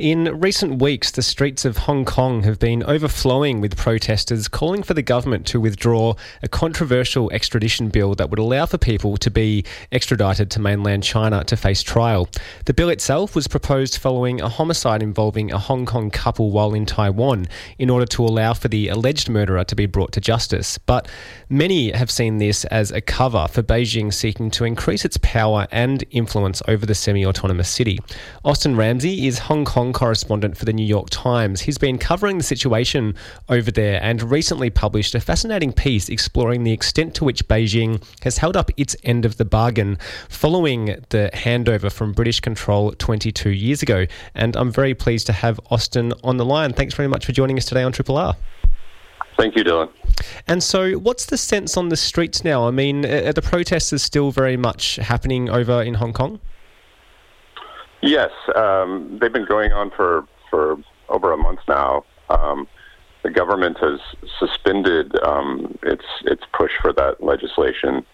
In recent weeks, the streets of Hong Kong have been overflowing with protesters calling for the government to withdraw a controversial extradition bill that would allow for people to be extradited to mainland China to face trial. The bill itself was proposed following a homicide involving a Hong Kong couple while in Taiwan in order to allow for the alleged murderer to be brought to justice. But many have seen this as a cover for Beijing seeking to increase its power and influence over the semi autonomous city. Austin Ramzy is Hong Kong correspondent for the New York Times. He's been covering the situation over there and recently published a fascinating piece exploring the extent to which Beijing has held up its end of the bargain following the handover from British control 22 years ago. And I'm very pleased to have Austin on the line. Thanks very much for joining us today on Triple R. Thank you, Dylan. And so, what's the sense on the streets now? I mean, are the protests are still very much happening over in Hong Kong? Yes, um, they've been going on for, for over a month now. Um, the government has suspended um, its its push for that legislation,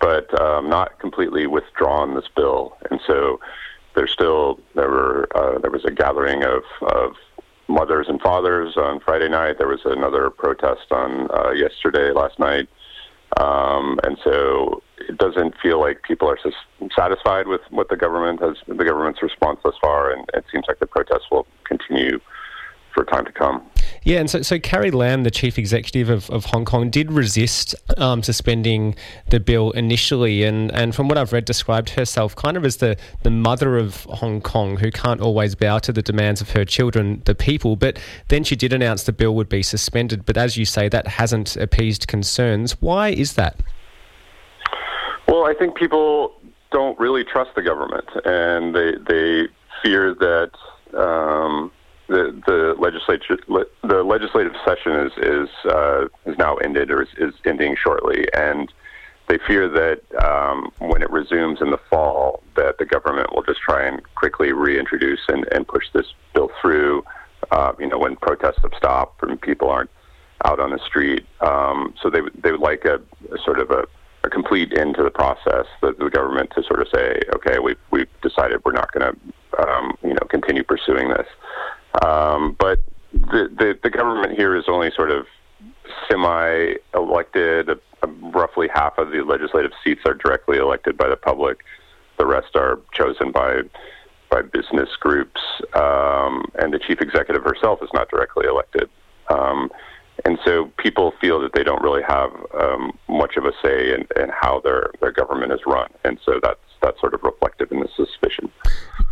but um, not completely withdrawn this bill. And so there's still there were uh, there was a gathering of, of mothers and fathers on Friday night. There was another protest on uh, yesterday, last night, um, and so it doesn't feel like people are satisfied with what the government has, the government's response thus far, and it seems like the protests will continue for time to come. Yeah, and so, so Carrie Lam, the chief executive of, of Hong Kong, did resist um, suspending the bill initially, and, and from what I've read, described herself kind of as the, the mother of Hong Kong who can't always bow to the demands of her children, the people. But then she did announce the bill would be suspended. But as you say, that hasn't appeased concerns. Why is that? Well, I think people don't really trust the government, and they they fear that um, the the legislature the legislative session is is uh, is now ended or is, is ending shortly, and they fear that um, when it resumes in the fall, that the government will just try and quickly reintroduce and, and push this bill through. Uh, you know, when protests have stopped and people aren't out on the street, um, so they they would like a, a sort of a a complete end to the process. The, the government to sort of say, okay, we've we've decided we're not going to, um, you know, continue pursuing this. Um, but the, the the government here is only sort of semi-elected. Uh, roughly half of the legislative seats are directly elected by the public. The rest are chosen by by business groups, um, and the chief executive herself is not directly elected. Um, and so people feel that they don't really have um, much of a say in, in how their, their government is run, and so that's that's sort of reflective in the suspicion.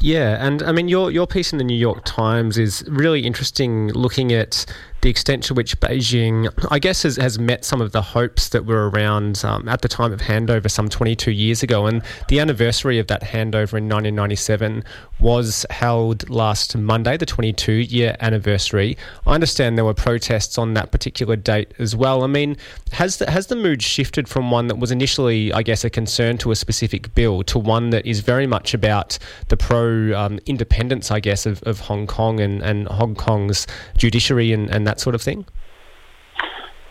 Yeah, and I mean your your piece in the New York Times is really interesting, looking at the extent to which Beijing, I guess, has, has met some of the hopes that were around um, at the time of handover some 22 years ago. And the anniversary of that handover in 1997 was held last Monday, the 22 year anniversary. I understand there were protests on that particular date as well. I mean, has the, has the mood shifted from one that was initially, I guess, a concern to a specific bill to one that is very much about the pro um, independence, I guess, of, of Hong Kong and, and Hong Kong's judiciary and, and that sort of thing?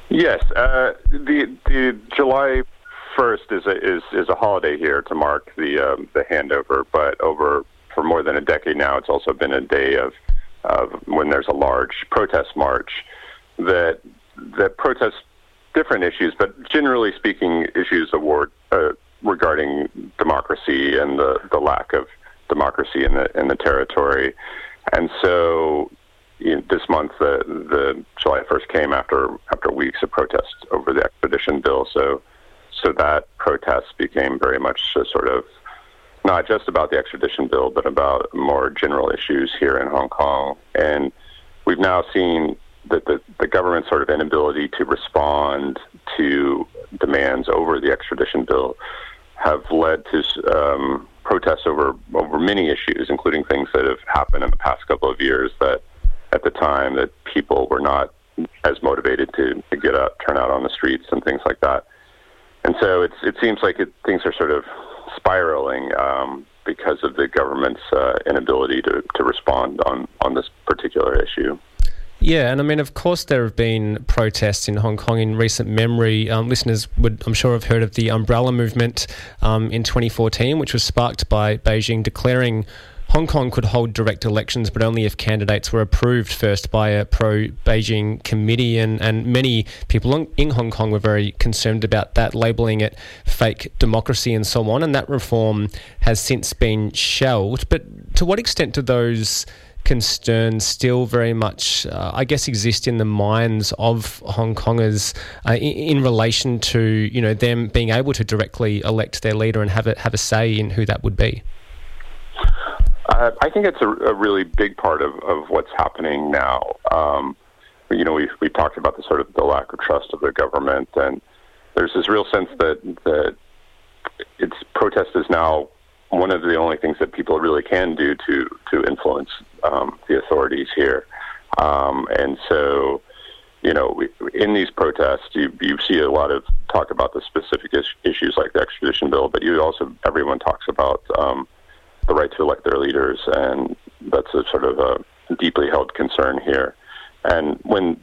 Yes, uh, the the July first is a is is a holiday here to mark the um, the handover. But over for more than a decade now, it's also been a day of of when there's a large protest march that that protests different issues, but generally speaking, issues award uh, regarding democracy and the the lack of democracy in the in the territory. And so this month, the, the July 1st came after after weeks of protests over the extradition bill. So, so that protest became very much a sort of not just about the extradition bill, but about more general issues here in Hong Kong. And we've now seen that the, the government's sort of inability to respond to demands over the extradition bill have led to um, protests over over many issues, including things that have happened in the past couple of years that at the time that people were not as motivated to, to get up, turn out on the streets, and things like that. And so it's, it seems like it, things are sort of spiraling um, because of the government's uh, inability to, to respond on, on this particular issue. Yeah, and I mean, of course, there have been protests in Hong Kong in recent memory. Um, listeners would, I'm sure, have heard of the Umbrella Movement um, in 2014, which was sparked by Beijing declaring Hong Kong could hold direct elections, but only if candidates were approved first by a pro Beijing committee. And, and many people in Hong Kong were very concerned about that, labelling it fake democracy and so on. And that reform has since been shelved. But to what extent do those concerns still very much, uh, I guess, exist in the minds of Hong Kongers uh, in, in, relation to you know them being able to directly elect their leader and have a have a say in who that would be. Uh, I think it's a, a, really big part of, of what's happening now. Um, you know, we we talked about the sort of the lack of trust of the government, and there's this real sense that that its protest is now one of the only things that people really can do to to influence um, the authorities here. Um, and so, you know, in these protests, you you see a lot of talk about the specific is- issues like the extradition bill, but you also everyone talks about um, the right to elect their leaders, and that's a sort of a deeply held concern here. And when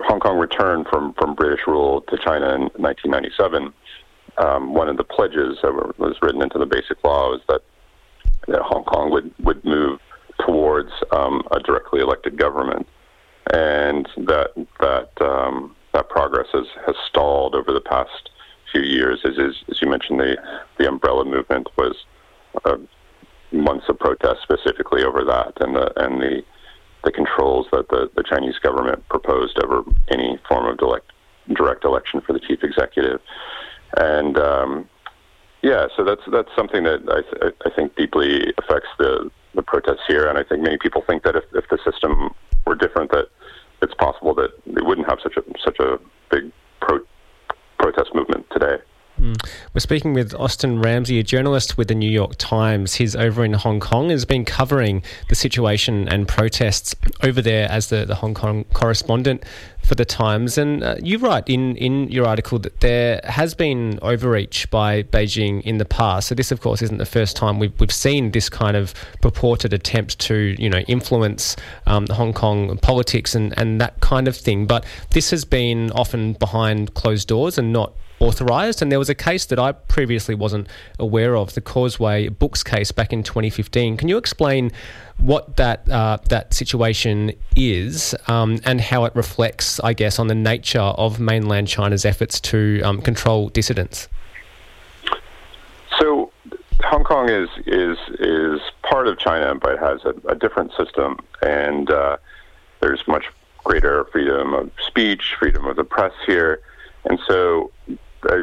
Hong Kong returned from, from British rule to China in 1997, um, one of the pledges that was written into the Basic Law was that, that Hong Kong would, would move towards um, a directly elected government, and that that um, that progress has, has stalled over the past few years. As, as, as you mentioned, the the umbrella movement was uh, months of protest specifically over that and the and the the controls that the, the Chinese government proposed over any form of direct direct election for the chief executive, and um, yeah, so that's that's something that I, th- I think deeply affects the the protests here, and I think many people think that if, if the system were different, that it's possible that they wouldn't have such a such a big pro- protest movement today. We're speaking with Austin Ramzy, a journalist with the New York Times. He's over in Hong Kong, has been covering the situation and protests over there as the, the Hong Kong correspondent for the Times. And uh, you write in, in your article that there has been overreach by Beijing in the past. So this, of course, isn't the first time we've, we've seen this kind of purported attempt to, you know, influence um, Hong Kong politics and, and that kind of thing. But this has been often behind closed doors and not authorised. And there was a case that I previously wasn't aware of, the Causeway Books case back in 2015. Can you explain what that uh, that situation is um, and how it reflects, I guess, on the nature of mainland China's efforts to um, control dissidents? So, Hong Kong is is is part of China, but it has a, a different system, and uh, there's much greater freedom of speech, freedom of the press here, and so uh,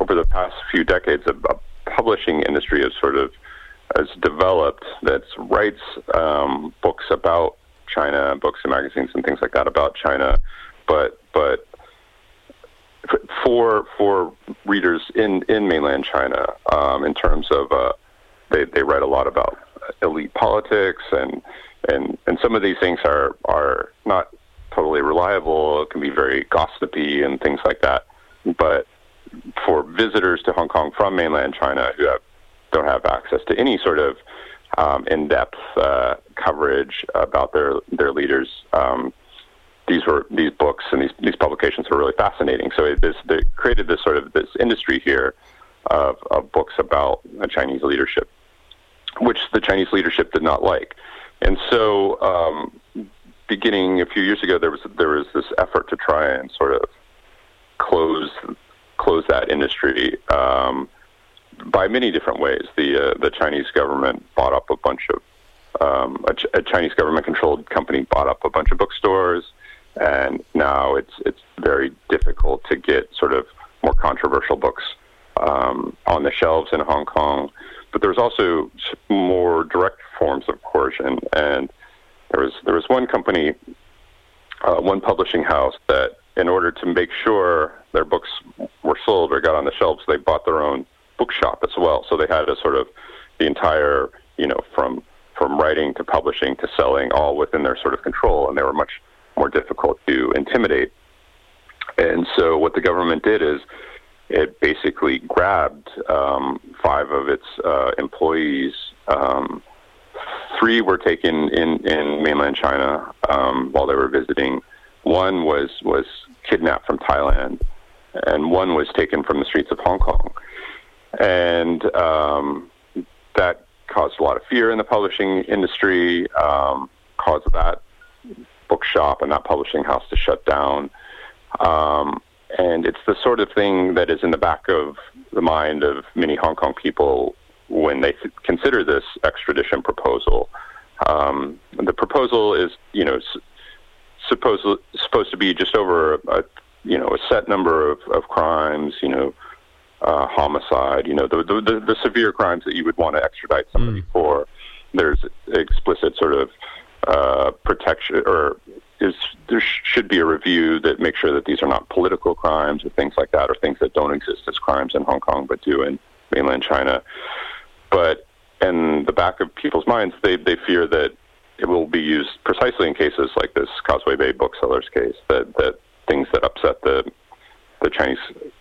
over the past few decades, a, a, publishing industry has sort of has developed that writes um, books about China, books and magazines and things like that about China, but but for for readers in in mainland China, um, in terms of uh, they they write a lot about elite politics and and and some of these things are are not totally reliable. It can be very gossipy and things like that. But for visitors to Hong Kong from mainland China who have, don't have access to any sort of um, in-depth uh, coverage about their their leaders, um, these were these books and these these publications were really fascinating. So it, this they created this sort of this industry here of, of books about Chinese leadership, which the Chinese leadership did not like, and so. Um, beginning a few years ago, there was there was this effort to try and sort of close close that industry um, by many different ways. The uh, the Chinese government bought up a bunch of um, a, Ch- a Chinese government controlled company bought up a bunch of bookstores, and now it's it's very difficult to get sort of more controversial books um, on the shelves in Hong Kong. But there's also more direct forms of coercion, and there was there was one company, uh, one publishing house that in order to make sure their books were sold or got on the shelves, they bought their own bookshop as well. So they had a sort of the entire, you know, from from writing to publishing to selling, all within their sort of control, and they were much more difficult to intimidate. And so what the government did is it basically grabbed um, five of its uh, employees, um, three were taken in, in mainland China um, while they were visiting. One was was kidnapped from Thailand, and one was taken from the streets of Hong Kong, and um, that caused a lot of fear in the publishing industry. Um, caused that bookshop and that publishing house to shut down. Um, and it's the sort of thing that is in the back of the mind of many Hong Kong people when they th- consider this extradition proposal. Um, the proposal is, you know, supposed supposed to be just over a, you know a set number of, of crimes, you know, uh, homicide, you know, the, the, the the severe crimes that you would want to extradite somebody mm. for. There's explicit sort of uh, protection or is there should be a review that makes sure that these are not political crimes or things like that, or things that don't exist as crimes in Hong Kong but do in mainland China. But in the back of people's minds, they they fear that it will be used precisely in cases like this Causeway Bay booksellers case that that things that upset the the Chinese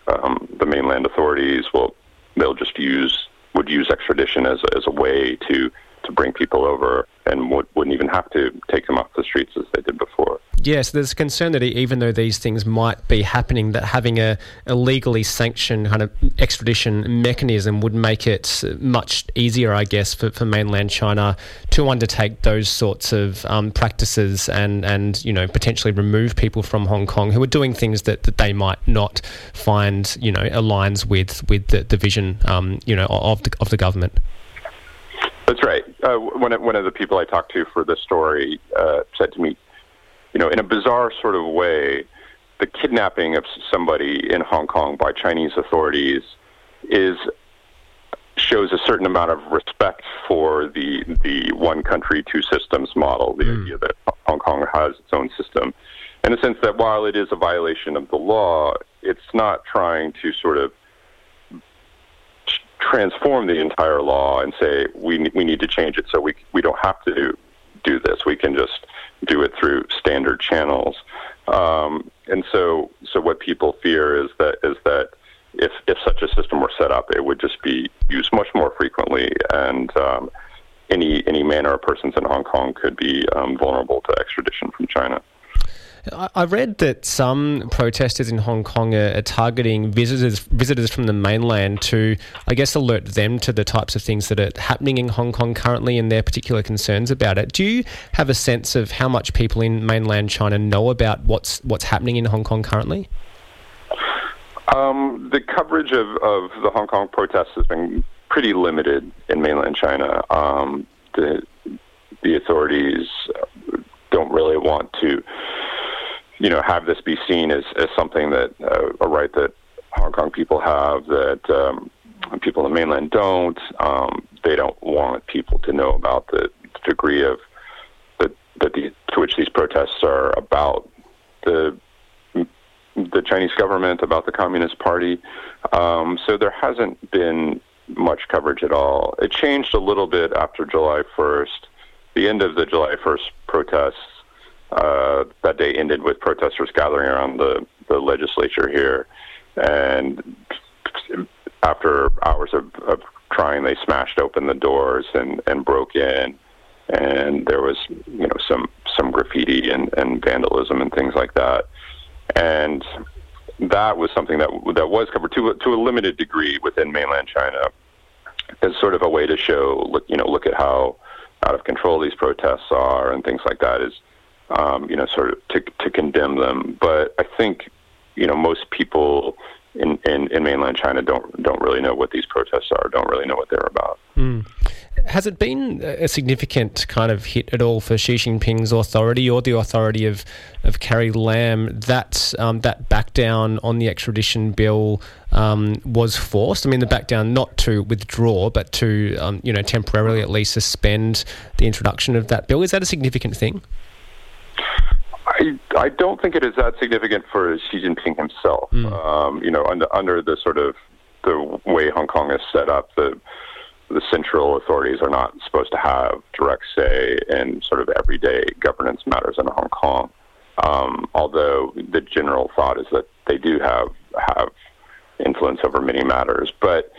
um, the mainland authorities will they'll just use would use extradition as as a way to to bring people over and would, wouldn't even have to take them off the streets as they did before. Yes, there's concern that even though these things might be happening, that having a, a legally sanctioned kind of extradition mechanism would make it much easier, I guess, for, for mainland China to undertake those sorts of um, practices and, and you know potentially remove people from Hong Kong who are doing things that, that they might not find you know aligns with with the, the vision um, you know of the of the government. That's right. Uh, one, of, one of the people I talked to for this story uh, said to me, you know, in a bizarre sort of way, the kidnapping of somebody in Hong Kong by Chinese authorities is shows a certain amount of respect for the the one country two systems model, the mm. idea that Hong Kong has its own system, in the sense that while it is a violation of the law, it's not trying to sort of transform the entire law and say we we need to change it so we we don't have to do, do this. We can just do it through standard channels. Um, and so so what people fear is that is that if if such a system were set up, it would just be used much more frequently and um, any any man or persons in Hong Kong could be um, vulnerable to extradition from China. I read that some protesters in Hong Kong are, targeting visitors visitors from the mainland to, I guess, alert them to the types of things that are happening in Hong Kong currently and their particular concerns about it. Do you have a sense of how much people in mainland China know about what's what's happening in Hong Kong currently? Um, the coverage of, of the Hong Kong protests has been pretty limited in mainland China. Um, the the authorities don't really want to you know, have this be seen as, as something that uh, a right that Hong Kong people have that um, people in the mainland don't. Um, they don't want people to know about the degree of that that the, to which these protests are about the the Chinese government, about the Communist Party. Um, so there hasn't been much coverage at all. It changed a little bit after July 1st. The end of the July 1st protests uh, that day ended with protesters gathering around the, the legislature here. And after hours of, of trying, they smashed open the doors and, and broke in. And there was, you know, some some graffiti and, and vandalism and things like that. And that was something that that was covered to to a limited degree within mainland China, as sort of a way to show, look, you know, look at how out of control these protests are and things like that. Is um, you know, sort of to, to condemn them. But I think, you know, most people in, in, in, mainland China don't don't really know what these protests are, don't really know what they're about. Mm. Has it been a significant kind of hit at all for Xi Jinping's authority or the authority of, of Carrie Lam that um, that back down on the extradition bill um, was forced? I mean, the back down not to withdraw, but to um, you know temporarily at least suspend the introduction of that bill. Is that a significant thing? I, I don't think it is that significant for Xi Jinping himself. Mm. Um, you know, under, under the sort of the way Hong Kong is set up, the the central authorities are not supposed to have direct say in sort of everyday governance matters in Hong Kong. Um, although the general thought is that they do have have influence over many matters, but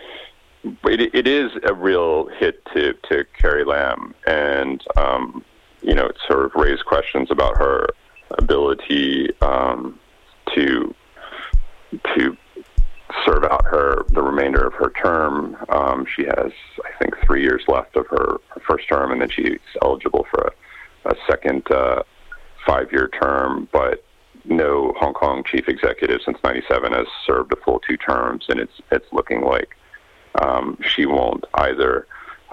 it, it is a real hit to, to Carrie Lam, and um, you know, it sort of raised questions about her ability um, to to serve out her the remainder of her term. Um, she has, I think, three years left of her, her first term, and then she's eligible for a, a second uh, five-year term. But no Hong Kong chief executive since '97 has served a full two terms, and it's it's looking like um, she won't either.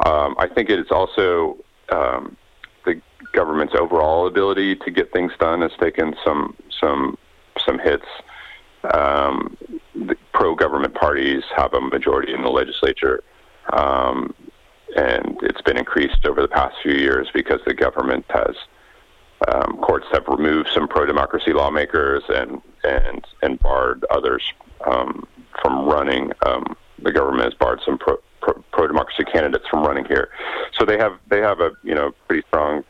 Um, I think it's also um, government's overall ability to get things done has taken some some some hits. Um, the pro-government parties have a majority in the legislature, um, and it's been increased over the past few years because the government has um, courts have removed some pro-democracy lawmakers and and and barred others um, from running. Um, the government has barred some pro, pro, democracy candidates from running here, so they have they have a you know pretty strong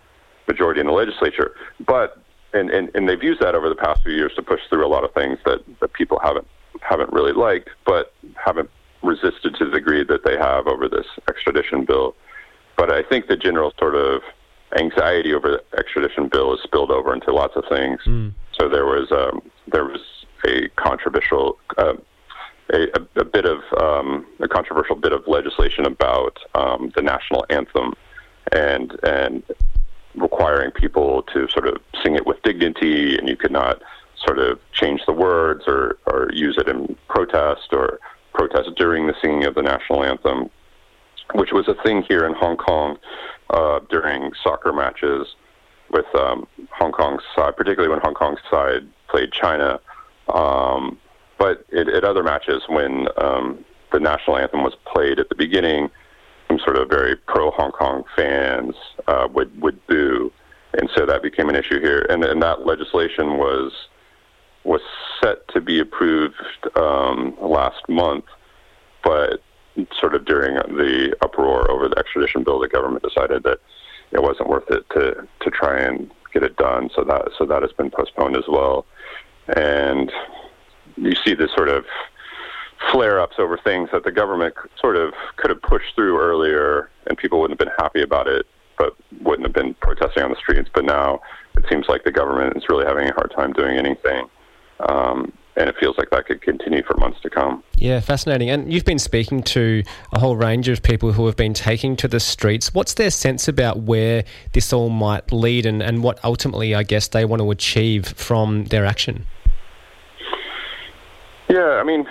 majority in the legislature. But and, and, and they've used that over the past few years to push through a lot of things that, that people haven't haven't really liked, but haven't resisted to the degree that they have over this extradition bill. But I think the general sort of anxiety over the extradition bill has spilled over into lots of things. Mm. So there was um, there was a controversial uh, a, a, bit of um, a controversial bit of legislation about um, the national anthem and and requiring people to sort of sing it with dignity, and you could not sort of change the words or, or use it in protest or protest during the singing of the national anthem, which was a thing here in Hong Kong uh, during soccer matches with um, Hong Kong's side, particularly when Hong Kong's side played China. Um, but at other matches, when um, the national anthem was played at the beginning, some sort of very pro Hong Kong fans uh, would would boo, and so that became an issue here. And, and that legislation was was set to be approved um, last month, but sort of during the uproar over the extradition bill, the government decided that it wasn't worth it to to try and get it done. So that so that has been postponed as well. And you see this sort of flare-ups over things that the government sort of could have pushed through earlier, and people wouldn't have been happy about it, but wouldn't have been protesting on the streets. But now it seems like the government is really having a hard time doing anything. Um, and it feels like that could continue for months to come. Yeah, fascinating. And you've been speaking to a whole range of people who have been taking to the streets. What's their sense about where this all might lead and, and what ultimately, I guess, they want to achieve from their action? Yeah, I mean,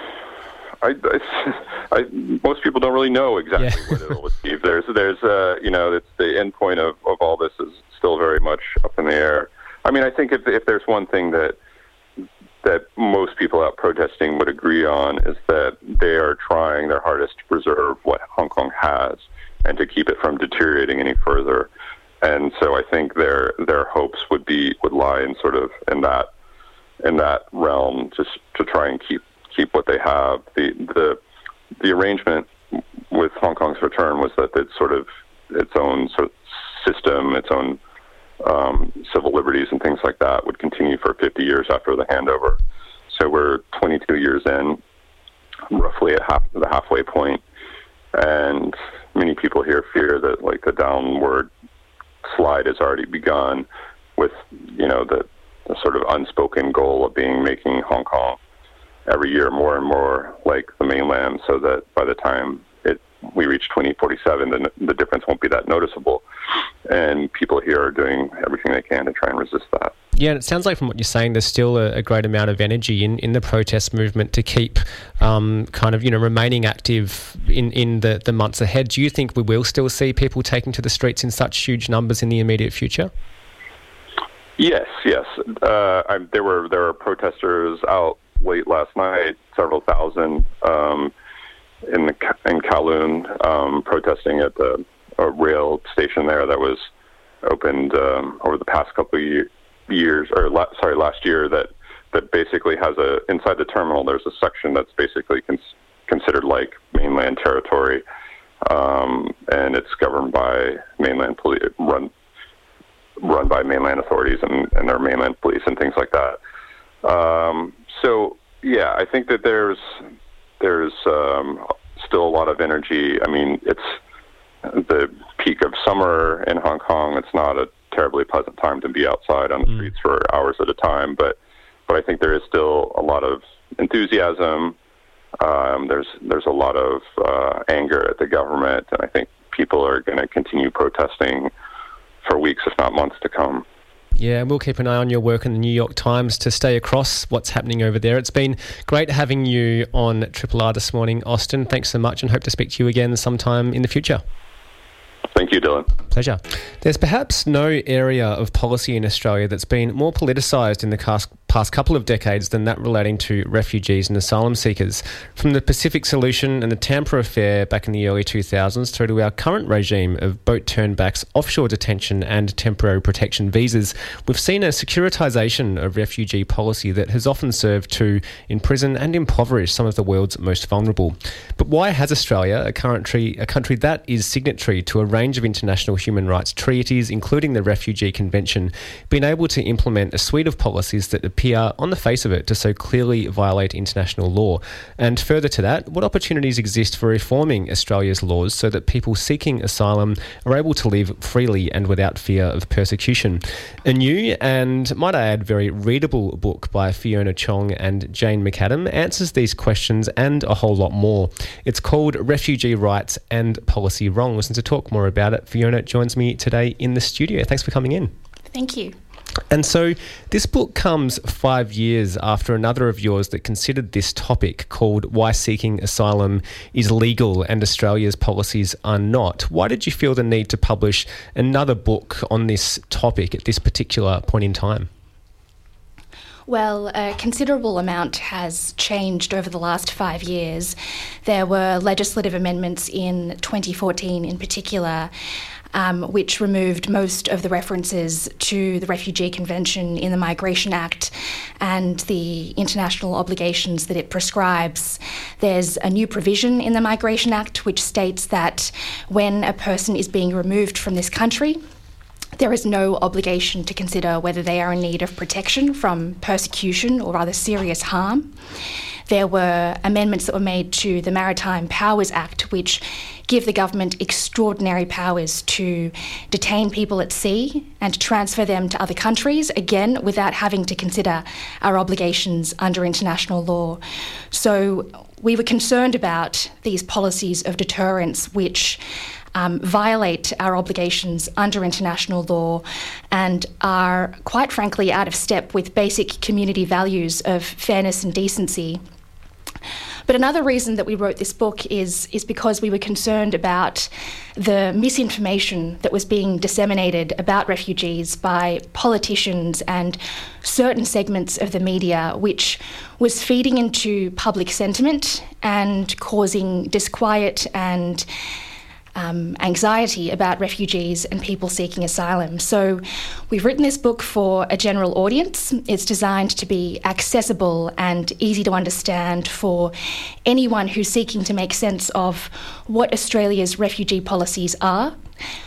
I, I, I, most people don't really know exactly yeah. what it'll achieve. There's, there's, uh, you know, it's the end point of, of all this is still very much up in the air. I mean, I think if if there's one thing that that most people out protesting would agree on is that they are trying their hardest to preserve what Hong Kong has and to keep it from deteriorating any further. And so I think their their hopes would be would lie in sort of in that in that realm, just to try and keep keep what they have. The the the arrangement with Hong Kong's return was that it's sort of its own sort of system, its own um, civil liberties and things like that would continue for 50 years after the handover. So we're 22 years in, roughly at half the halfway point. and many people here fear that like the downward slide has already begun, with you know the, the sort of unspoken goal of being making Hong Kong every year more and more like the mainland, so that by the time it we reach 2047, then the difference won't be that noticeable. And people here are doing everything they can to try and resist that. Yeah, and it sounds like from what you're saying, there's still a, a great amount of energy in, in the protest movement to keep um, kind of you know remaining active in, in the, the months ahead. Do you think we will still see people taking to the streets in such huge numbers in the immediate future? Yes, yes. Uh, there were there were protesters out late last night, several thousand um, in the in Kowloon um, protesting at the rail station there that was opened um, over the past couple of year, years, or la- sorry, last year. That that basically has a inside the terminal. There's a section that's basically cons- considered like mainland territory, um, and it's governed by mainland police, run run by mainland authorities and, and their mainland police and things like that. Um, so yeah, I think that there's there's um, still a lot of energy. I mean, it's the peak of summer in Hong Kong. It's not a terribly pleasant time to be outside on the mm. streets for hours at a time, but but I think there is still a lot of enthusiasm. Um, there's there's a lot of uh, anger at the government, and I think people are going to continue protesting for weeks, if not months, to come. Yeah, we'll keep an eye on your work in the New York Times to stay across what's happening over there. It's been great having you on Triple R this morning, Austin. Thanks so much, and hope to speak to you again sometime in the future. Thank you, Dylan. Pleasure. There's perhaps no area of policy in Australia that's been more politicised in the past couple of decades than that relating to refugees and asylum seekers. From the Pacific Solution and the Tampa affair back in the early 2000s through to our current regime of boat turnbacks, offshore detention, and temporary protection visas, we've seen a securitisation of refugee policy that has often served to imprison and impoverish some of the world's most vulnerable. But why has Australia, a country, a country that is signatory to a range of international human rights treaties, including the Refugee Convention, been able to implement a suite of policies that appear, on the face of it, to so clearly violate international law. And further to that, what opportunities exist for reforming Australia's laws so that people seeking asylum are able to live freely and without fear of persecution? A new and, might I add, very readable book by Fiona Chong and Jane McAdam answers these questions and a whole lot more. It's called Refugee Rights and Policy Wrongs. And to talk more about it, Fiona joins me today in the studio. Thanks for coming in. Thank you. And so this book comes five years after another of yours that considered this topic called Why Seeking Asylum is Legal and Australia's Policies Are Not. Why did you feel the need to publish another book on this topic at this particular point in time? Well, a considerable amount has changed over the last five years. There were legislative amendments in 2014 in particular. Um, which removed most of the references to the Refugee Convention in the Migration Act and the international obligations that it prescribes. There's a new provision in the Migration Act which states that when a person is being removed from this country, there is no obligation to consider whether they are in need of protection from persecution or other serious harm. There were amendments that were made to the Maritime Powers Act, which give the government extraordinary powers to detain people at sea and transfer them to other countries, again, without having to consider our obligations under international law. So we were concerned about these policies of deterrence, which um, violate our obligations under international law and are, quite frankly, out of step with basic community values of fairness and decency. But another reason that we wrote this book is, is because we were concerned about the misinformation that was being disseminated about refugees by politicians and certain segments of the media, which was feeding into public sentiment and causing disquiet and um, anxiety about refugees and people seeking asylum. So, we've written this book for a general audience. It's designed to be accessible and easy to understand for anyone who's seeking to make sense of what Australia's refugee policies are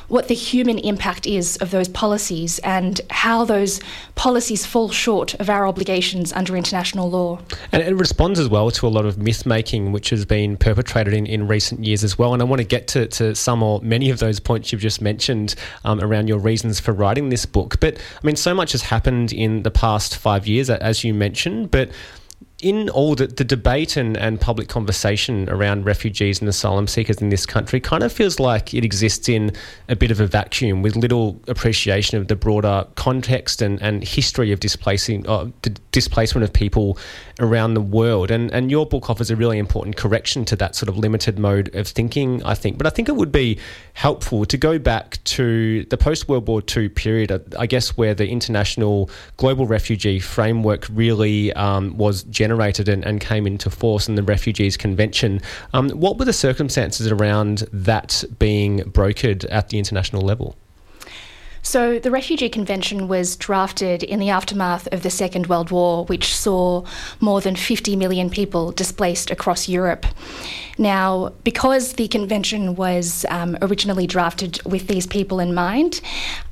what the human impact is of those policies and how those policies fall short of our obligations under international law. And it responds as well to a lot of mythmaking which has been perpetrated in, in recent years as well. And I want to get to, to some or many of those points you've just mentioned um, around your reasons for writing this book. But I mean, so much has happened in the past five years, as you mentioned, but in all the, the debate and, and public conversation around refugees and asylum seekers in this country kind of feels like it exists in a bit of a vacuum with little appreciation of the broader context and, and history of displacing uh, the displacement of people around the world. And, and your book offers a really important correction to that sort of limited mode of thinking, I think. But I think it would be helpful to go back to the post World War II period, I guess, where the international global refugee framework really um, was generated and, and, came into force in the Refugees Convention. Um, what were the circumstances around that being brokered at the international level? So, the Refugee Convention was drafted in the aftermath of the Second World War, which saw more than 50 million people displaced across Europe. Now, because the convention was um, originally drafted with these people in mind,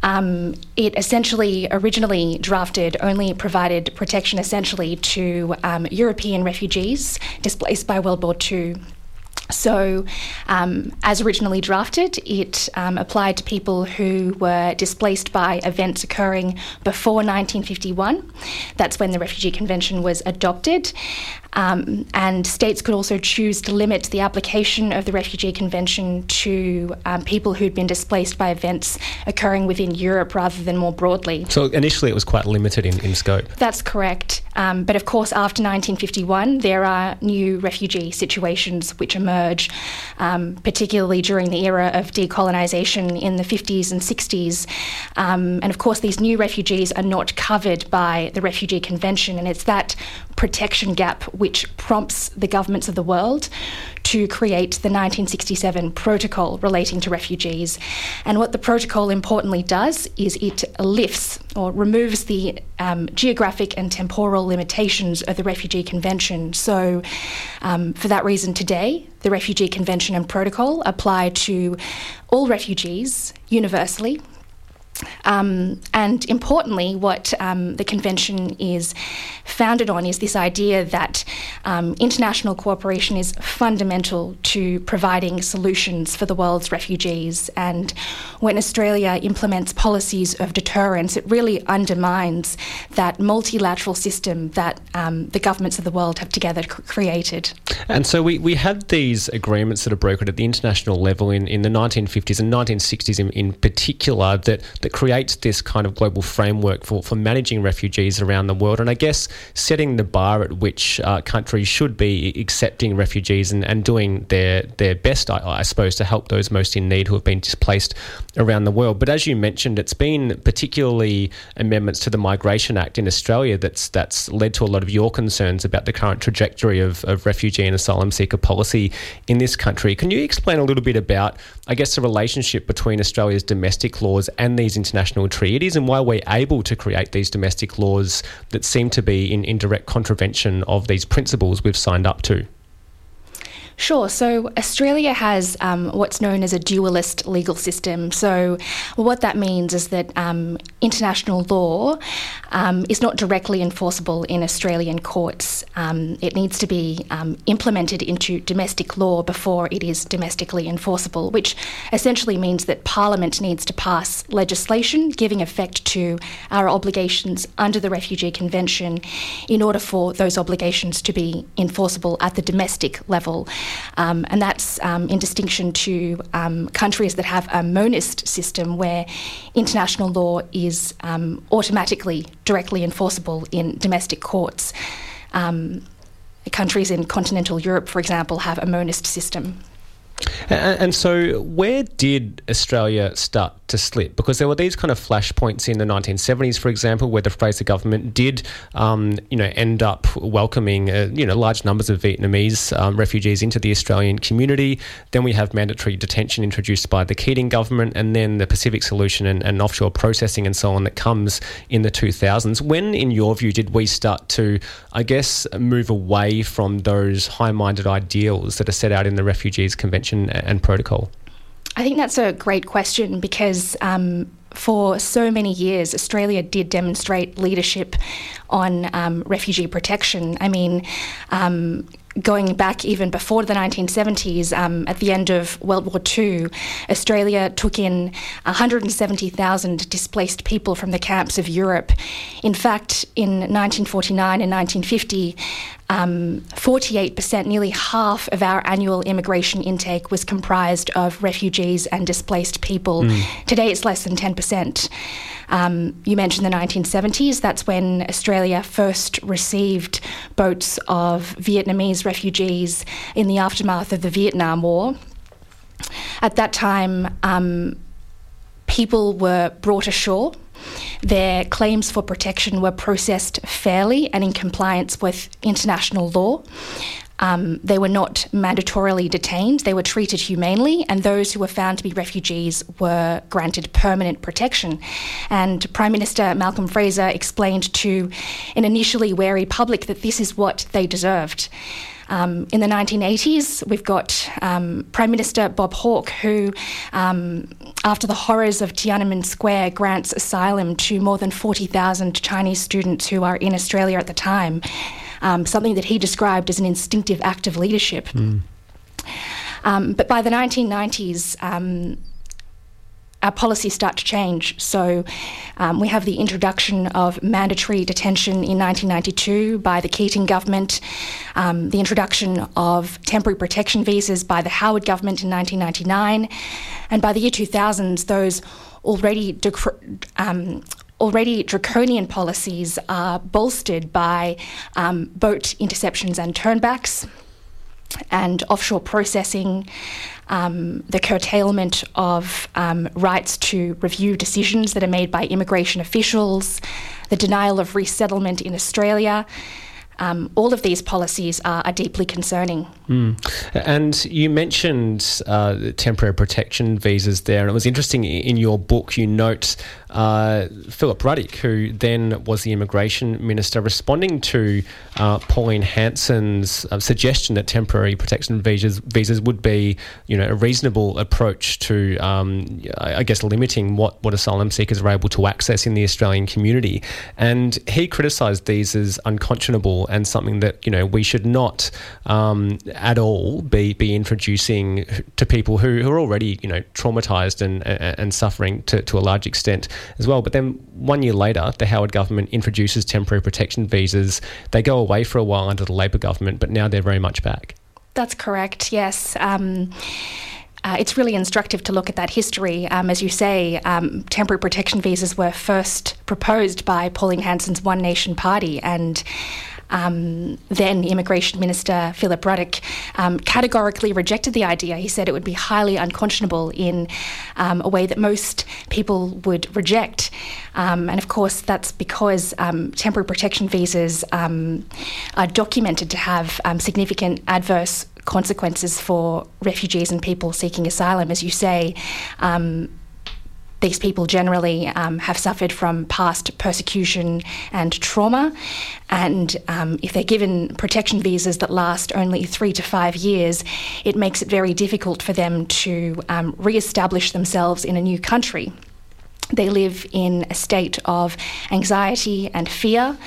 um, it essentially originally drafted only provided protection essentially to um, European refugees displaced by World War II So, um, as originally drafted, it um, applied to people who were displaced by events occurring before 1951. That's when the Refugee Convention was adopted. Um, and states could also choose to limit the application of the Refugee Convention to um, people who'd been displaced by events occurring within Europe rather than more broadly. So initially it was quite limited in, in scope. That's correct. Um, but of course, after 1951, there are new refugee situations which emerge, um, particularly during the era of decolonisation in the 50s and 60s. Um, and of course, these new refugees are not covered by the Refugee Convention, and it's that protection gap which prompts the governments of the world to create the 1967 protocol relating to refugees. And what the protocol importantly does is it lifts or removes the um, geographic and temporal limitations of the Refugee Convention. So, um, for that reason, today, the Refugee Convention and Protocol apply to all refugees universally um, and importantly, what um, the convention is founded on is this idea that um, international cooperation is fundamental to providing solutions for the world's refugees. And when Australia implements policies of deterrence, it really undermines that multilateral system that um, the governments of the world have together created. And so we, we had these agreements that are brokered at the international level in, in the 1950s and 1960s in, in particular that, that creates this kind of global framework for, for managing refugees around the world. And I guess setting the bar at which uh, countries should be accepting refugees and, and doing their, their best, I, I suppose, to help those most in need who have been displaced around the world. But as you mentioned, it's been particularly amendments to the Migration Act in Australia that's that's led to a lot of your concerns about the current trajectory of, of refugee and asylum seeker policy in this country. Can you explain a little bit about, I guess, the relationship between Australia's domestic laws and these international treaties and why we're able to create these domestic laws that seem to be in, in direct contravention of these principles we've signed up to? Sure. So Australia has um, what's known as a dualist legal system. So what that means is that um, international law um, is not directly enforceable in Australian courts. Um, it needs to be um, implemented into domestic law before it is domestically enforceable, which essentially means that Parliament needs to pass legislation giving effect to our obligations under the Refugee Convention in order for those obligations to be enforceable at the domestic level. Um, and that's um, in distinction to um, countries that have a monist system where international law is um, automatically directly enforceable in domestic courts. Countries in continental Europe, for example, have a monist system. And, and, so, where did Australia start to slip? Because there were these kind of flashpoints in the 1970s, for example, where the Fraser government did, um, you know, end up welcoming, uh, you know, large numbers of Vietnamese um, refugees into the Australian community. Then we have mandatory detention introduced by the Keating government, and then the Pacific Solution and, and offshore processing and so on that comes in the 2000s. When, in your view, did we start to, I guess, move away from those high-minded ideals that are set out in the Refugees Convention? And protocol? I think that's a great question because um, for so many years, Australia did demonstrate leadership on um, refugee protection. I mean, um, going back even before the 1970s, um, at the end of World War II, Australia took in 170,000 displaced people from the camps of Europe. In fact, in 1949 and 1950, um, 48%, nearly half of our annual immigration intake was comprised of refugees and displaced people. Mm. Today it's less than 10%. Um, you mentioned the 1970s, that's when Australia first received boats of Vietnamese refugees in the aftermath of the Vietnam War. At that time, um, people were brought ashore their claims for protection were processed fairly and in compliance with international law. Um, they were not mandatorily detained, they were treated humanely, and those who were found to be refugees were granted permanent protection. And Prime Minister Malcolm Fraser explained to an initially wary public that this is what they deserved. Um, in the 1980s, we've got um, Prime Minister Bob Hawke, who, um, after the horrors of Tiananmen Square, grants asylum to more than 40,000 Chinese students who are in Australia at the time, um, something that he described as an instinctive act of leadership. Mm. Um, but by the 1990s, um, our policies start to change. So um, we have the introduction of mandatory detention in 1992 by the Keating government, um, the introduction of temporary protection visas by the Howard government in 1999, and by the year 2000s, those already um, already draconian policies are bolstered by um, boat interceptions and turnbacks and offshore processing, um, the curtailment of um, rights to review decisions that are made by immigration officials, the denial of resettlement in Australia. Um, all of these policies are, are deeply concerning. Mm. And you mentioned uh, temporary protection visas there, and it was interesting in your book you note uh, Philip Ruddock, who then was the immigration minister, responding to uh, Pauline Hanson's uh, suggestion that temporary protection visas visas would be, you know, a reasonable approach to, um, I guess, limiting what, what asylum seekers are able to access in the Australian community. And he criticised these as unconscionable and something that you know we should not um, at all be be introducing to people who, who are already you know traumatized and and suffering to, to a large extent as well. But then one year later, the Howard government introduces temporary protection visas. They go away for a while under the Labor government, but now they're very much back. That's correct. Yes. Um, uh, it's really instructive to look at that history. Um, as you say, um, temporary protection visas were first proposed by Pauline Hanson's One Nation Party, and um, then Immigration Minister Philip Ruddock um, categorically rejected the idea. He said it would be highly unconscionable in um, a way that most people would reject. Um, and of course, that's because um, temporary protection visas um, are documented to have significant adverse consequences for refugees and people seeking asylum. As you say, um, these people generally um, have suffered from past persecution and trauma. And um, if they're given protection visas that last only three to five years, it makes it very difficult for them to um, re establish themselves in a new country. They live in a state of anxiety and fear,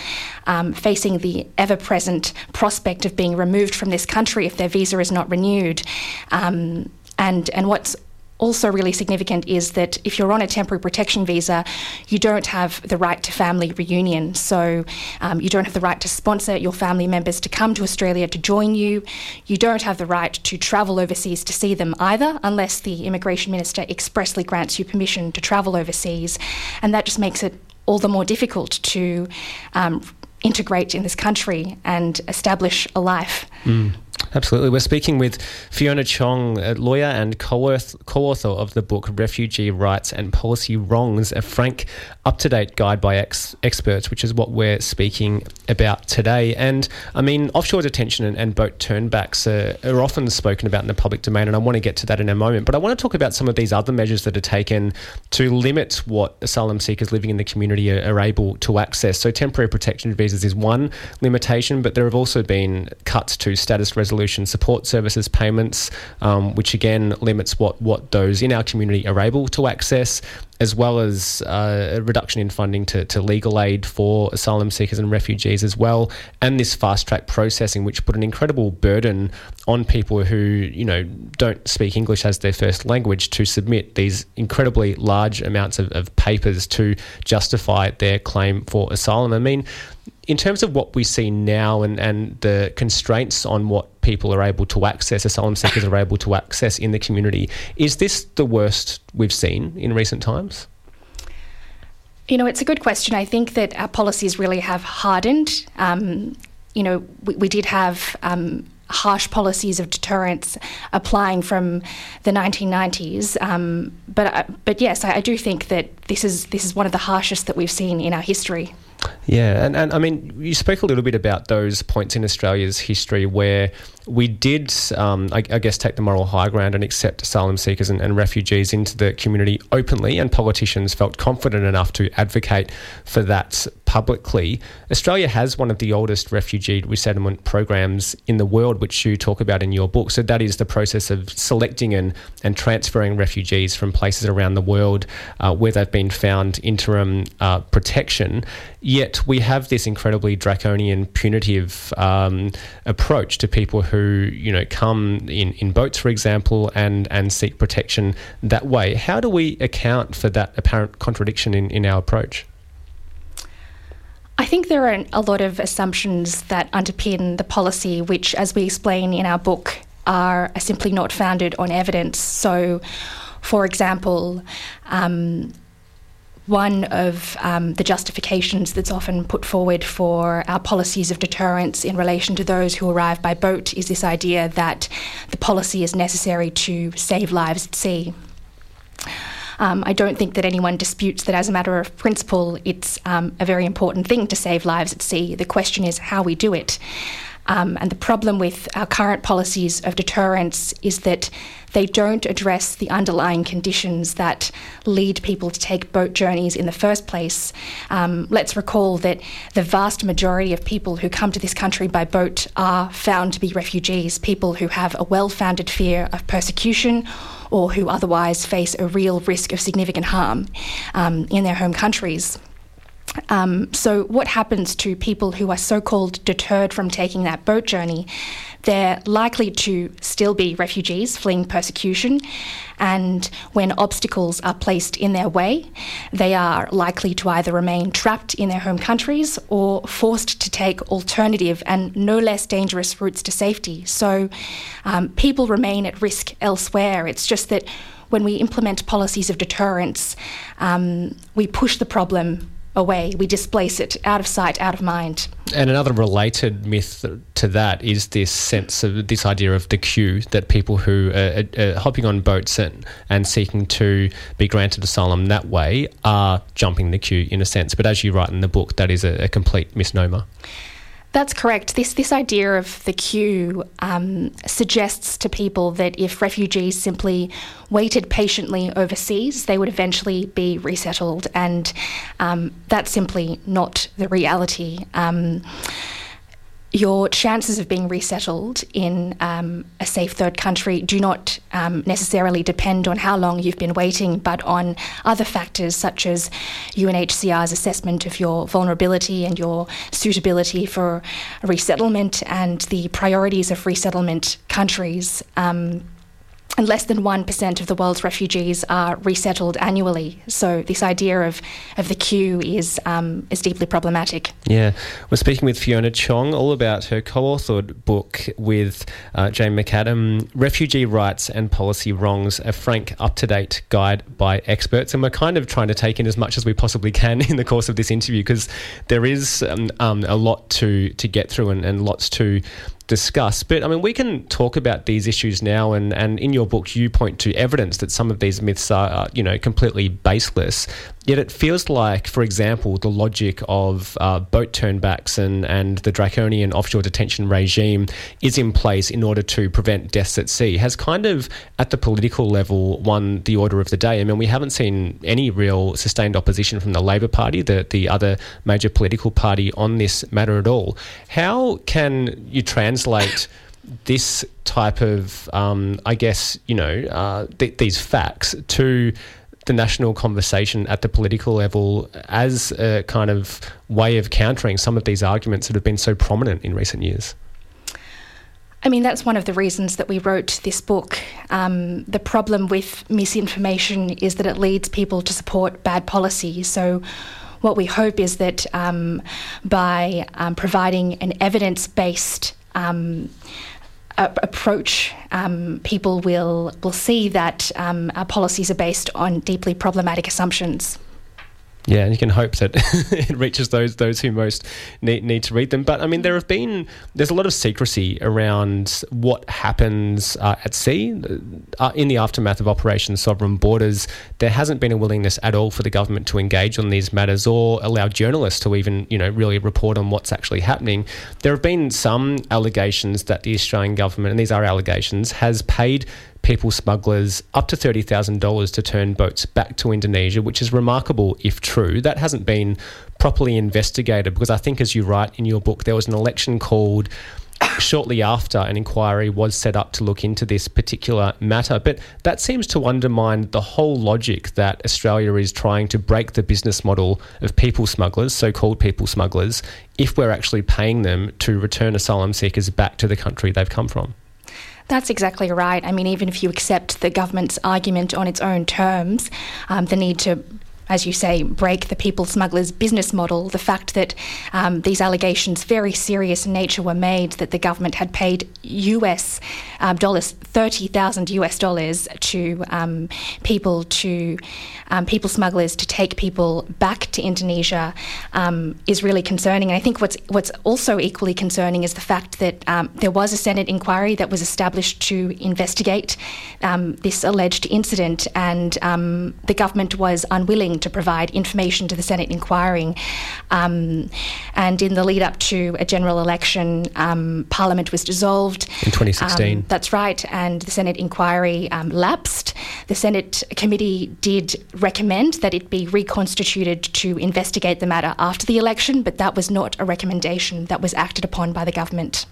um, facing the ever present prospect of being removed from this country if their visa is not renewed. Um, and, and what's also really significant is that if you're on a temporary protection visa, you don't have the right to family reunion. So um, you don't have the right to sponsor your family members to come to Australia to join you. You don't have the right to travel overseas to see them either, unless the immigration minister expressly grants you permission to travel overseas. And that just makes it all the more difficult to um, integrate in this country and establish a life. Mm. Absolutely. We're speaking with Fiona Chong, a lawyer and co author of the book Refugee Rights and Policy Wrongs, a frank, up to date guide by ex- experts, which is what we're speaking about today. And I mean, offshore detention and, and boat turnbacks are, are, often spoken about in the public domain, and I want to get to that in a moment. But I want to talk about some of these other measures that are taken to limit what asylum seekers living in the community are, are able to access. So, temporary protection visas is one limitation, but there have also been cuts to status resolution resolution support services payments, um, which again limits what, what those in our community are able to access, as well as uh, a reduction in funding to, to legal aid for asylum seekers and refugees as well, and this fast track processing, which put an incredible burden on people who you know don't speak English as their first language to submit these incredibly large amounts of, of papers to justify their claim for asylum. I mean in terms of what we see now and, and the constraints on what people are able to access, asylum seekers are able to access in the community, is this the worst we've seen in recent times? You know, it's a good question. I think that our policies really have hardened. Um, you know, we, we did have um, harsh policies of deterrence applying from the 1990s. Um, but uh, but yes, I, I, do think that this is this is one of the harshest that we've seen in our history. Yeah, and, and I mean, you spoke a little bit about those points in Australia's history where we did, um, I, I, guess, take the moral high ground and accept asylum seekers and, and, refugees into the community openly, and politicians felt confident enough to advocate for that publicly. Australia has one of the oldest refugee resettlement programs in the world, which you talk about in your book. So that is the process of selecting and, and transferring refugees from places around the world uh, where they've been found interim uh, protection. Yet we have this incredibly draconian, punitive um, approach to people who who you know come in, in boats, for example, and and seek protection that way. How do we account for that apparent contradiction in, in our approach? I think there are a lot of assumptions that underpin the policy, which, as we explain in our book, are simply not founded on evidence. So, for example, um, one of um, the justifications that's often put forward for our policies of deterrence in relation to those who arrive by boat is this idea that the policy is necessary to save lives at sea. Um, I don't think that anyone disputes that, as a matter of principle, it's um, a very important thing to save lives at sea. The question is how we do it. Um, and the problem with our current policies of deterrence is that they don't address the underlying conditions that lead people to take boat journeys in the first place. Um, let's recall that the vast majority of people who come to this country by boat are found to be refugees, people who have a well founded fear of persecution or who otherwise face a real risk of significant harm um, in their home countries. Um, so, what happens to people who are so called deterred from taking that boat journey? They're likely to still be refugees fleeing persecution, and when obstacles are placed in their way, they are likely to either remain trapped in their home countries or forced to take alternative and no less dangerous routes to safety. So, um, people remain at risk elsewhere. It's just that when we implement policies of deterrence, um, we push the problem away. We displace it out of sight, out of mind. And another related myth to that is this sense of this idea of the queue that people who are, are hopping on boats and, and seeking to be granted asylum that way are jumping the queue in a sense. But as you write in the book, that is a, a complete misnomer. That's correct. This this idea of the queue um, suggests to people that if refugees simply waited patiently overseas, they would eventually be resettled, and um, that's simply not the reality. Um, your chances of being resettled in um, a safe third country do not um, necessarily depend on how long you've been waiting, but on other factors such as UNHCR's assessment of your vulnerability and your suitability for resettlement and the priorities of resettlement countries. Um, and less than 1% of the world's refugees are resettled annually. So this idea of, of the queue is, um, is deeply problematic. Yeah. We're speaking with Fiona Chong all about her co-authored book with uh, Jane McAdam, Refugee Rights and Policy Wrongs, a frank, up-to-date guide by experts. And we're kind of trying to take in as much as we possibly can in the course of this interview because there is um, um, a lot to, to get through and, and lots to discuss. But I mean, we can talk about these issues now, and, and in your book, you point to evidence that some of these myths are, you know, completely baseless. Yet it feels like, for example, the logic of uh, boat turnbacks and, and the draconian offshore detention regime is in place in order to prevent deaths at sea has kind of, at the political level, won the order of the day. I mean, we haven't seen any real sustained opposition from the Labor Party, the, the other major political party, on this matter at all. How can you translate? this type of, um, I guess, you know, uh, th- these facts to the national conversation at the political level as a kind of way of countering some of these arguments that have been so prominent in recent years? I mean, that's one of the reasons that we wrote this book. Um, the problem with misinformation is that it leads people to support bad policy. So, what we hope is that um, by um, providing an evidence based um, approach, um, people will will see that um, our policies are based on deeply problematic assumptions. Yeah, and you can hope that it reaches those those who most need, need to read them. But I mean, there have been there's a lot of secrecy around what happens uh, at sea uh, in the aftermath of Operation Sovereign Borders. There hasn't been a willingness at all for the government to engage on these matters or allow journalists to even you know really report on what's actually happening. There have been some allegations that the Australian government, and these are allegations, has paid people smugglers up to $30,000 to turn boats back to Indonesia, which is remarkable if true. That hasn't been properly investigated because I think, as you write in your book, there was an election called shortly after an inquiry was set up to look into this particular matter. But that seems to undermine the whole logic that Australia is trying to break the business model of people smugglers, so called people smugglers, if we're actually paying them to return asylum seekers back to the country they've come from. That's exactly right. I mean, even if you accept the government's argument on its own terms, um, the need to as you say, break the people smugglers' business model. The fact that um, these allegations, very serious in nature, were made that the government had paid US um, dollars, thirty thousand US dollars to um, people to um, people smugglers to take people back to Indonesia um, is really concerning. And I think what's what's also equally concerning is the fact that um, there was a Senate inquiry that was established to investigate this alleged incident, and the government was unwilling to provide information to the Senate inquiring. Um, and in the lead up to a general election, um, Parliament was dissolved. In 2016. Um, that's right. And the Senate inquiry um, lapsed. The Senate committee did recommend that it be reconstituted to investigate the matter after the election, but that was not a recommendation that was acted upon by the government.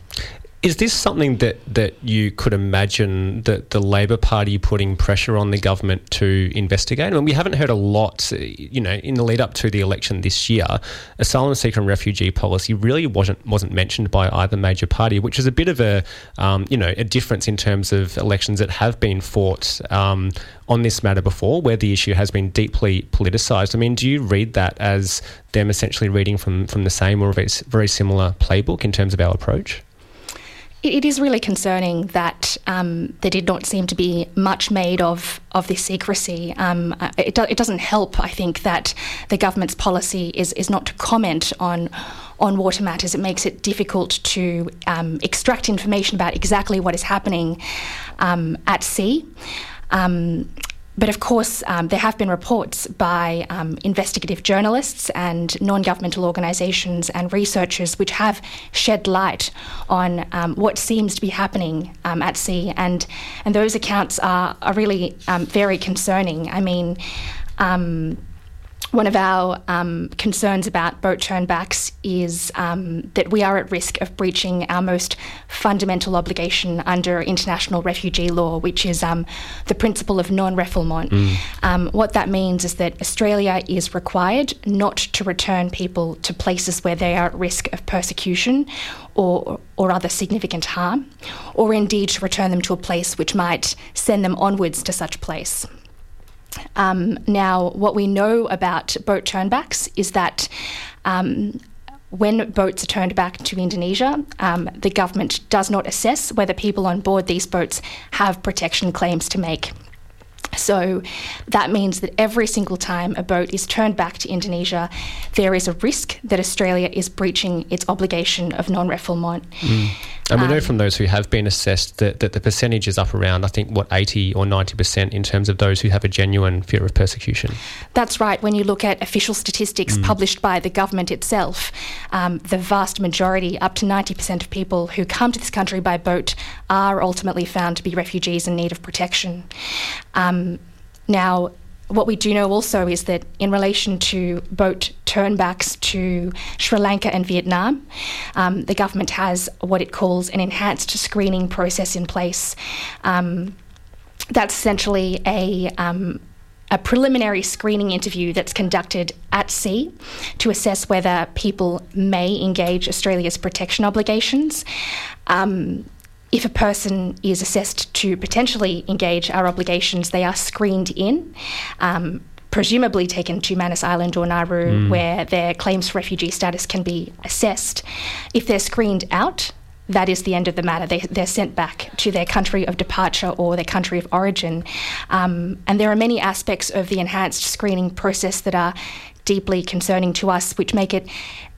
Is this something that, that you could imagine that the Labor Party putting pressure on the government to investigate? I mean, we haven't heard a lot, you know, in the lead up to the election this year. Asylum seeker and refugee policy really wasn't wasn't mentioned by either major party, which is a bit of a, um, you know, a difference in terms of elections that have been fought um, on this matter before, where the issue has been deeply politicised. I mean, do you read that as them essentially reading from from the same or very similar playbook in terms of our approach? It is really concerning that um, there did not seem to be much made of of this secrecy. Um, uh, it, do, it, doesn't help, I think, that the government's policy is is not to comment on on water matters. It makes it difficult to um, extract information about exactly what is happening um, at sea. Um, but of course, um, there have been reports by um, investigative journalists and non governmental organisations and researchers which have shed light on um, what seems to be happening um, at sea. And, and those accounts are, are really um, very concerning. I mean, um, one of our um, concerns about boat turnbacks is um, that we are at risk of breaching our most fundamental obligation under international refugee law, which is um, the principle of non refoulement. Mm. Um, what that means is that Australia is required not to return people to places where they are at risk of persecution or, or other significant harm, or indeed to return them to a place which might send them onwards to such place. Um, now, what we know about boat turnbacks is that um, when boats are turned back to Indonesia, um, the government does not assess whether people on board these boats have protection claims to make. So that means that every single time a boat is turned back to Indonesia, there is a risk that Australia is breaching its obligation of non refoulement. Mm. And we know um, from those who have been assessed that, that the percentage is up around, I think, what, 80 or 90% in terms of those who have a genuine fear of persecution. That's right. When you look at official statistics mm. published by the government itself, um, the vast majority, up to 90% of people who come to this country by boat, are ultimately found to be refugees in need of protection. Um, now, what we do know also is that in relation to boat turnbacks to Sri Lanka and Vietnam, um, the government has what it calls an enhanced screening process in place. Um, that's essentially a um, a preliminary screening interview that's conducted at sea to assess whether people may engage Australia's protection obligations. Um, if a person is assessed to potentially engage our obligations, they are screened in. Um, presumably taken to Manus Island or Nauru, mm. where their claims for refugee status can be assessed. If they're screened out, that is the end of the matter. They, are sent back to their country of departure or their country of origin. Um, and there are many aspects of the enhanced screening process that are deeply concerning to us, which make it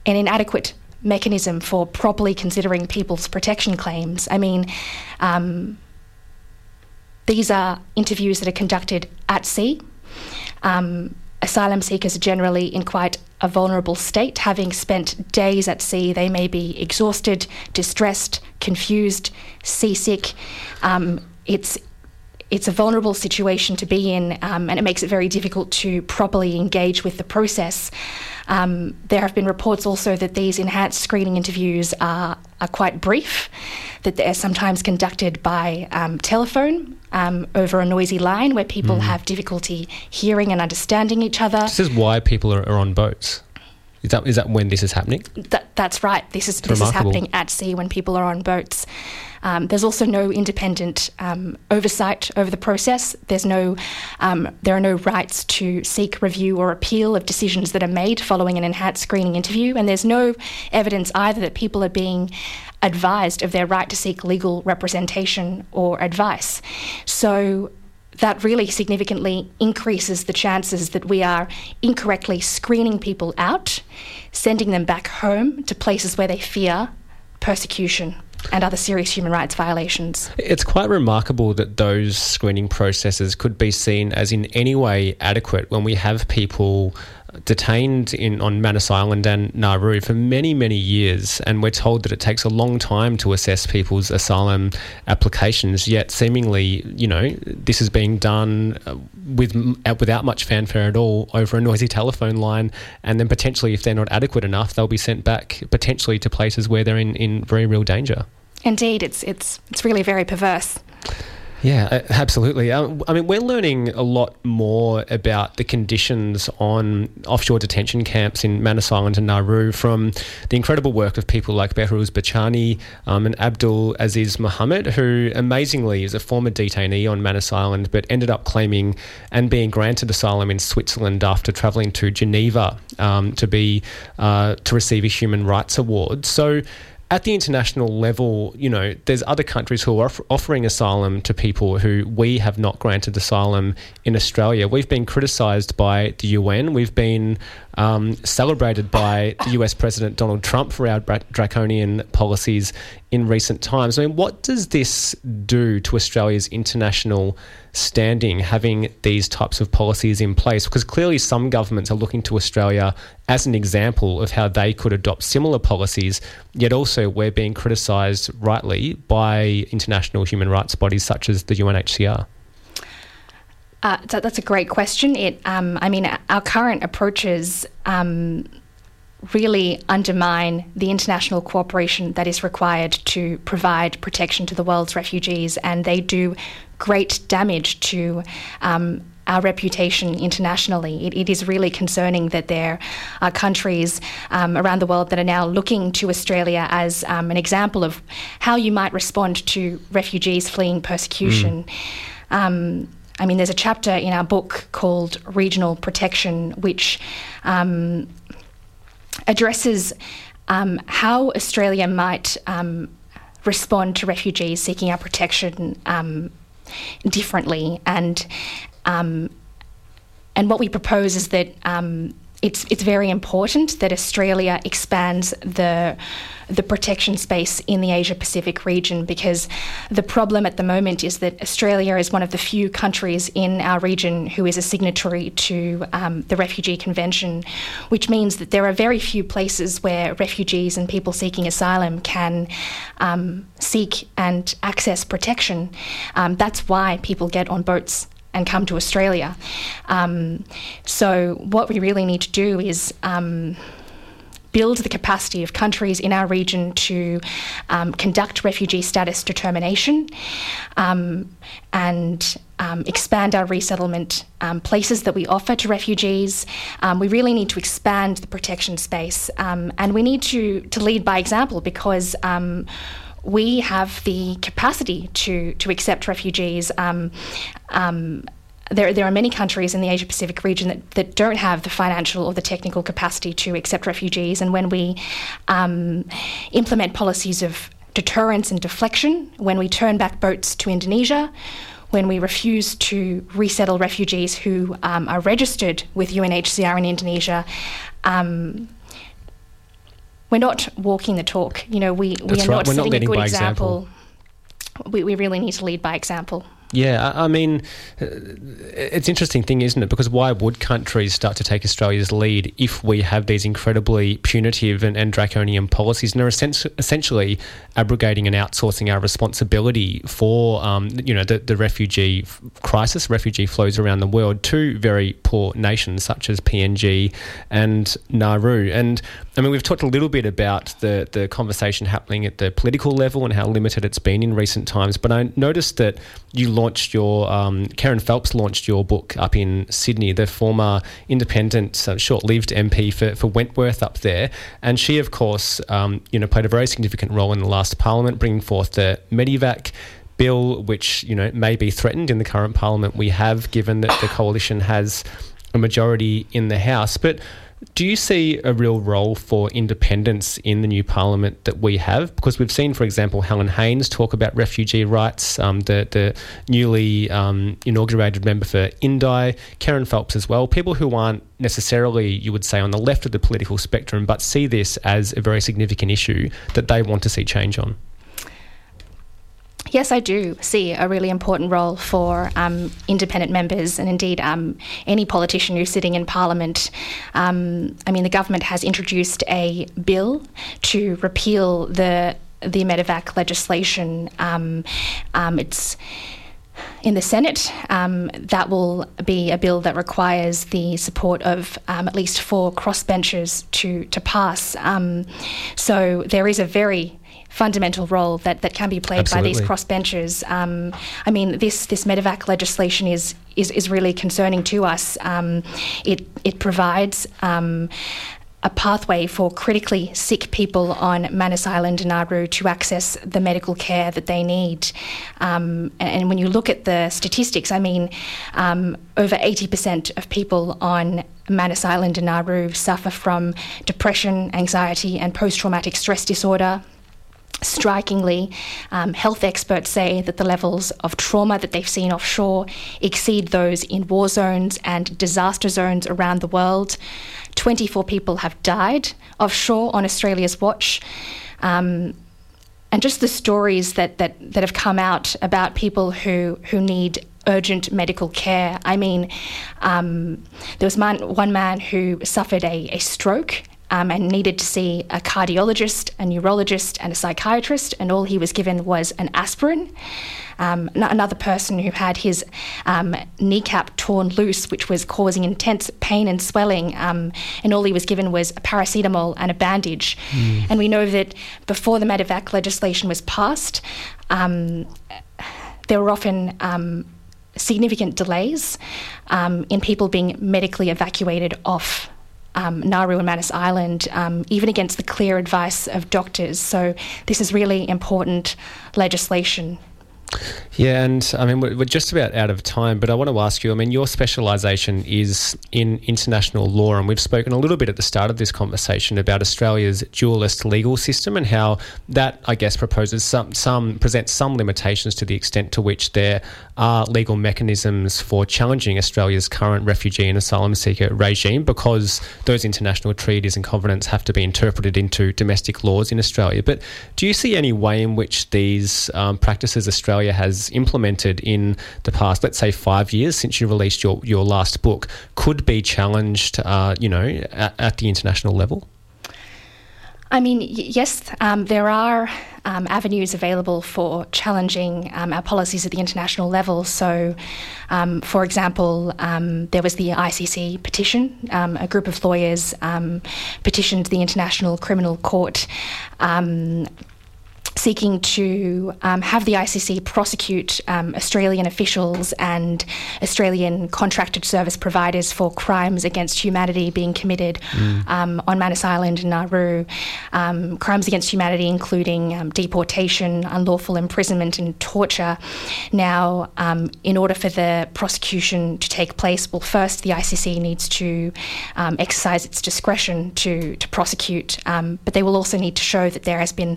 an inadequate mechanism for properly considering people's protection claims. I mean, um, these are interviews that are conducted at sea. Um, asylum seekers are generally in quite a vulnerable state. Having spent days at sea, they may be exhausted, distressed, confused, seasick. Um, it's it's a vulnerable situation to be in, um, and it makes it very difficult to properly engage with the process. Um, there have been reports also that these enhanced screening interviews are, are quite brief, that they're sometimes conducted by um, telephone um, over a noisy line where people mm. have difficulty hearing and understanding each other. This is why people are, are on boats. Is that is that when this is happening? That, that's right. This is it's this remarkable. is happening at sea when people are on boats. Um, there's also no independent um, oversight over the process. There's no, um, there are no rights to seek review or appeal of decisions that are made following an enhanced screening interview, and there's no evidence either that people are being advised of their right to seek legal representation or advice. So that really significantly increases the chances that we are incorrectly screening people out, sending them back home to places where they fear persecution and other serious human rights violations. It's quite remarkable that those screening processes could be seen as in any way adequate when we have people detained in on Manus Island and Nauru for many, many years, and we're told that it takes a long time to assess people's asylum applications. Yet, seemingly, you know, this is being done uh, with without much fanfare at all over a noisy telephone line, and then potentially, if they're not adequate enough, they'll be sent back potentially to places where they're in, in very real danger. Indeed, it's it's it's really very perverse. Yeah, absolutely. Um, I mean, we're learning a lot more about the conditions on offshore detention camps in Manus Island and Nauru from the incredible work of people like Behrouz Boochani um, and Abdul Aziz Muhamat, who amazingly is a former detainee on Manus Island but ended up claiming and being granted asylum in Switzerland after travelling to Geneva um, to be uh, to receive a human rights award. So at the international level, you know, there's other countries who are offering asylum to people who we have not granted asylum in Australia. We've been criticised by the UN. We've been um, celebrated by the US President Donald Trump for our draconian policies in recent times. I mean, what does this do to Australia's international standing having these types of policies in place? Because clearly, some governments are looking to Australia as an example of how they could adopt similar policies, yet also we're being criticised rightly by international human rights bodies such as the UNHCR. Uh, that's a great question. It, um, I mean, our current approaches um, really undermine the international cooperation that is required to provide protection to the world's refugees, and they do great damage to. Um, our reputation internationally. It, it is really concerning that there are countries um, around the world that are now looking to Australia as um, an example of how you might respond to refugees fleeing persecution. Mm. I mean, there's a chapter in our book called Regional Protection, which um, addresses um, how Australia might um, respond to refugees seeking our protection um, differently. And um, and what we propose is that um, it's it's very important that Australia expands the the protection space in the Asia Pacific region because the problem at the moment is that Australia is one of the few countries in our region who is a signatory to um, the Refugee Convention, which means that there are very few places where refugees and people seeking asylum can um, seek and access protection. Um, that's why people get on boats and come to Australia. Um, so, what we really need to do is um, build the capacity of countries in our region to um, conduct refugee status determination um, and um, expand our resettlement um, places that we offer to refugees. We really need to expand the protection space and we need to, to lead by example because we have the capacity to, to accept refugees. Um, um, there, there are many countries in the Asia Pacific region that, that don't have the financial or the technical capacity to accept refugees. And when we um, implement policies of deterrence and deflection, when we turn back boats to Indonesia, when we refuse to resettle refugees who um, are registered with UNHCR in Indonesia, um, we're not walking the talk. You know, we, we are right. not we're setting not a good example. example. We, we really need to lead by example. Yeah, I mean, uh, it's interesting thing, isn't it? Because why would countries start to take Australia's lead if we have these incredibly punitive and, and draconian policies and are essentially abrogating and outsourcing our responsibility for, um, you know, the, the refugee crisis, refugee flows around the world to very poor nations such as PNG and Nauru. And I mean, we've talked a little bit about the the conversation happening at the political level and how limited it's been in recent times. But I noticed that you launched your um, Kerryn Phelps launched your book up in Sydney, the former independent, uh, short-lived MP for, for Wentworth up there, and she, of course, um, you know, played a very significant role in the last Parliament, bringing forth the Medevac bill, which you know may be threatened in the current Parliament we have, given that the coalition has a majority in the House, but do you see a real role for independents in the new parliament that we have? Because we've seen, for example, Helen Haines talk about refugee rights, um, the, the newly um, inaugurated member for Indi, Kerryn Phelps as well, people who aren't necessarily, you would say, on the left of the political spectrum, but see this as a very significant issue that they want to see change on. Yes, I do see a really important role for um, independent members and indeed um, any politician who's sitting in Parliament. Um, I mean, the government has introduced a bill to repeal the the Medevac legislation. Um, um, it's in the Senate. Um, that will be a bill that requires the support of um, at least four crossbenchers to to pass. Um, so there is a very fundamental role that, that can be played Absolutely. by these crossbenchers. Um, I mean, this this Medevac legislation is is, is really concerning to us. Um, it it provides. Um, a pathway for critically sick people on Manus Island and Nauru to access the medical care that they need. Um, and when you look at the statistics, I mean, um, over 80% of people on Manus Island and Nauru suffer from depression, anxiety, and post traumatic stress disorder. Strikingly, um, health experts say that the levels of trauma that they've seen offshore exceed those in war zones and disaster zones around the world. 24 people have died offshore on Australia's watch. Um, and just the stories that, that, that have come out about people who, who need urgent medical care. I mean, um, there was man, one man who suffered a, a stroke um, and needed to see a cardiologist, a neurologist, and a psychiatrist, and all he was given was an aspirin. Um, another person who had his um, kneecap torn loose, which was causing intense pain and swelling, um, and all he was given was a paracetamol and a bandage. Mm. And we know that before the Medevac legislation was passed, um, there were often um, significant delays um, in people being medically evacuated off um, Nauru and Manus Island, um, even against the clear advice of doctors. So, this is really important legislation yeah, and I mean, we're just about out of time, but I want to ask you I mean, your specialisation is in international law, and we've spoken a little bit at the start of this conversation about Australia's dualist legal system and how that, I guess, proposes some, some presents some limitations to the extent to which there are legal mechanisms for challenging Australia's current refugee and asylum seeker regime because those international treaties and covenants have to be interpreted into domestic laws in Australia. But do you see any way in which these um, practices Australia has implemented in the past, let's say five years since you released your, your last book, could be challenged, uh, you know, at, at, the international level? I mean, yes, um, there are um, avenues available for challenging um, our policies at the international level. So, um, for example, um, there was the ICC petition. Um, a group of lawyers petitioned the International Criminal Court seeking to um, have the ICC prosecute um, Australian officials and Australian contracted service providers for crimes against humanity being committed mm. um, on Manus Island and Nauru. Um, crimes against humanity, including um, deportation, unlawful imprisonment, and torture. Now, um, in order for the prosecution to take place, well, first the ICC needs to exercise its discretion to, to prosecute, but they will also need to show that there has been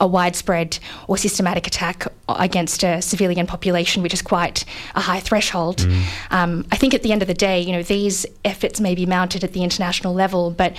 a wide widespread or systematic attack against a civilian population, which is quite a high threshold. Mm. Um, I think at the end of the day, you know, these efforts may be mounted at the international level, but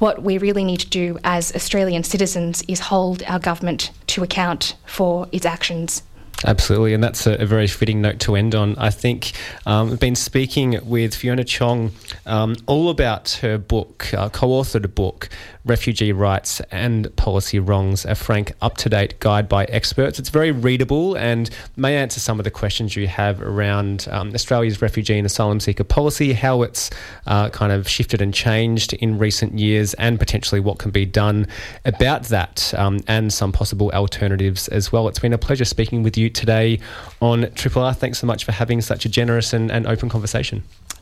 what we really need to do as Australian citizens is hold our government to account for its actions. Absolutely, and that's a, a, very fitting note to end on. I think um, I've been speaking with Fiona Chong um, all about her book, uh, co authored a book, Refugee Rights and Policy Wrongs, a frank, up to date guide by experts. It's very readable and may answer some of the questions you have around um, Australia's refugee and asylum seeker policy, how it's uh, kind of shifted and changed in recent years, and potentially what can be done about that um, and some possible alternatives as well. It's been a pleasure speaking with you today on Triple R. Thanks so much for having such a generous and, and open conversation.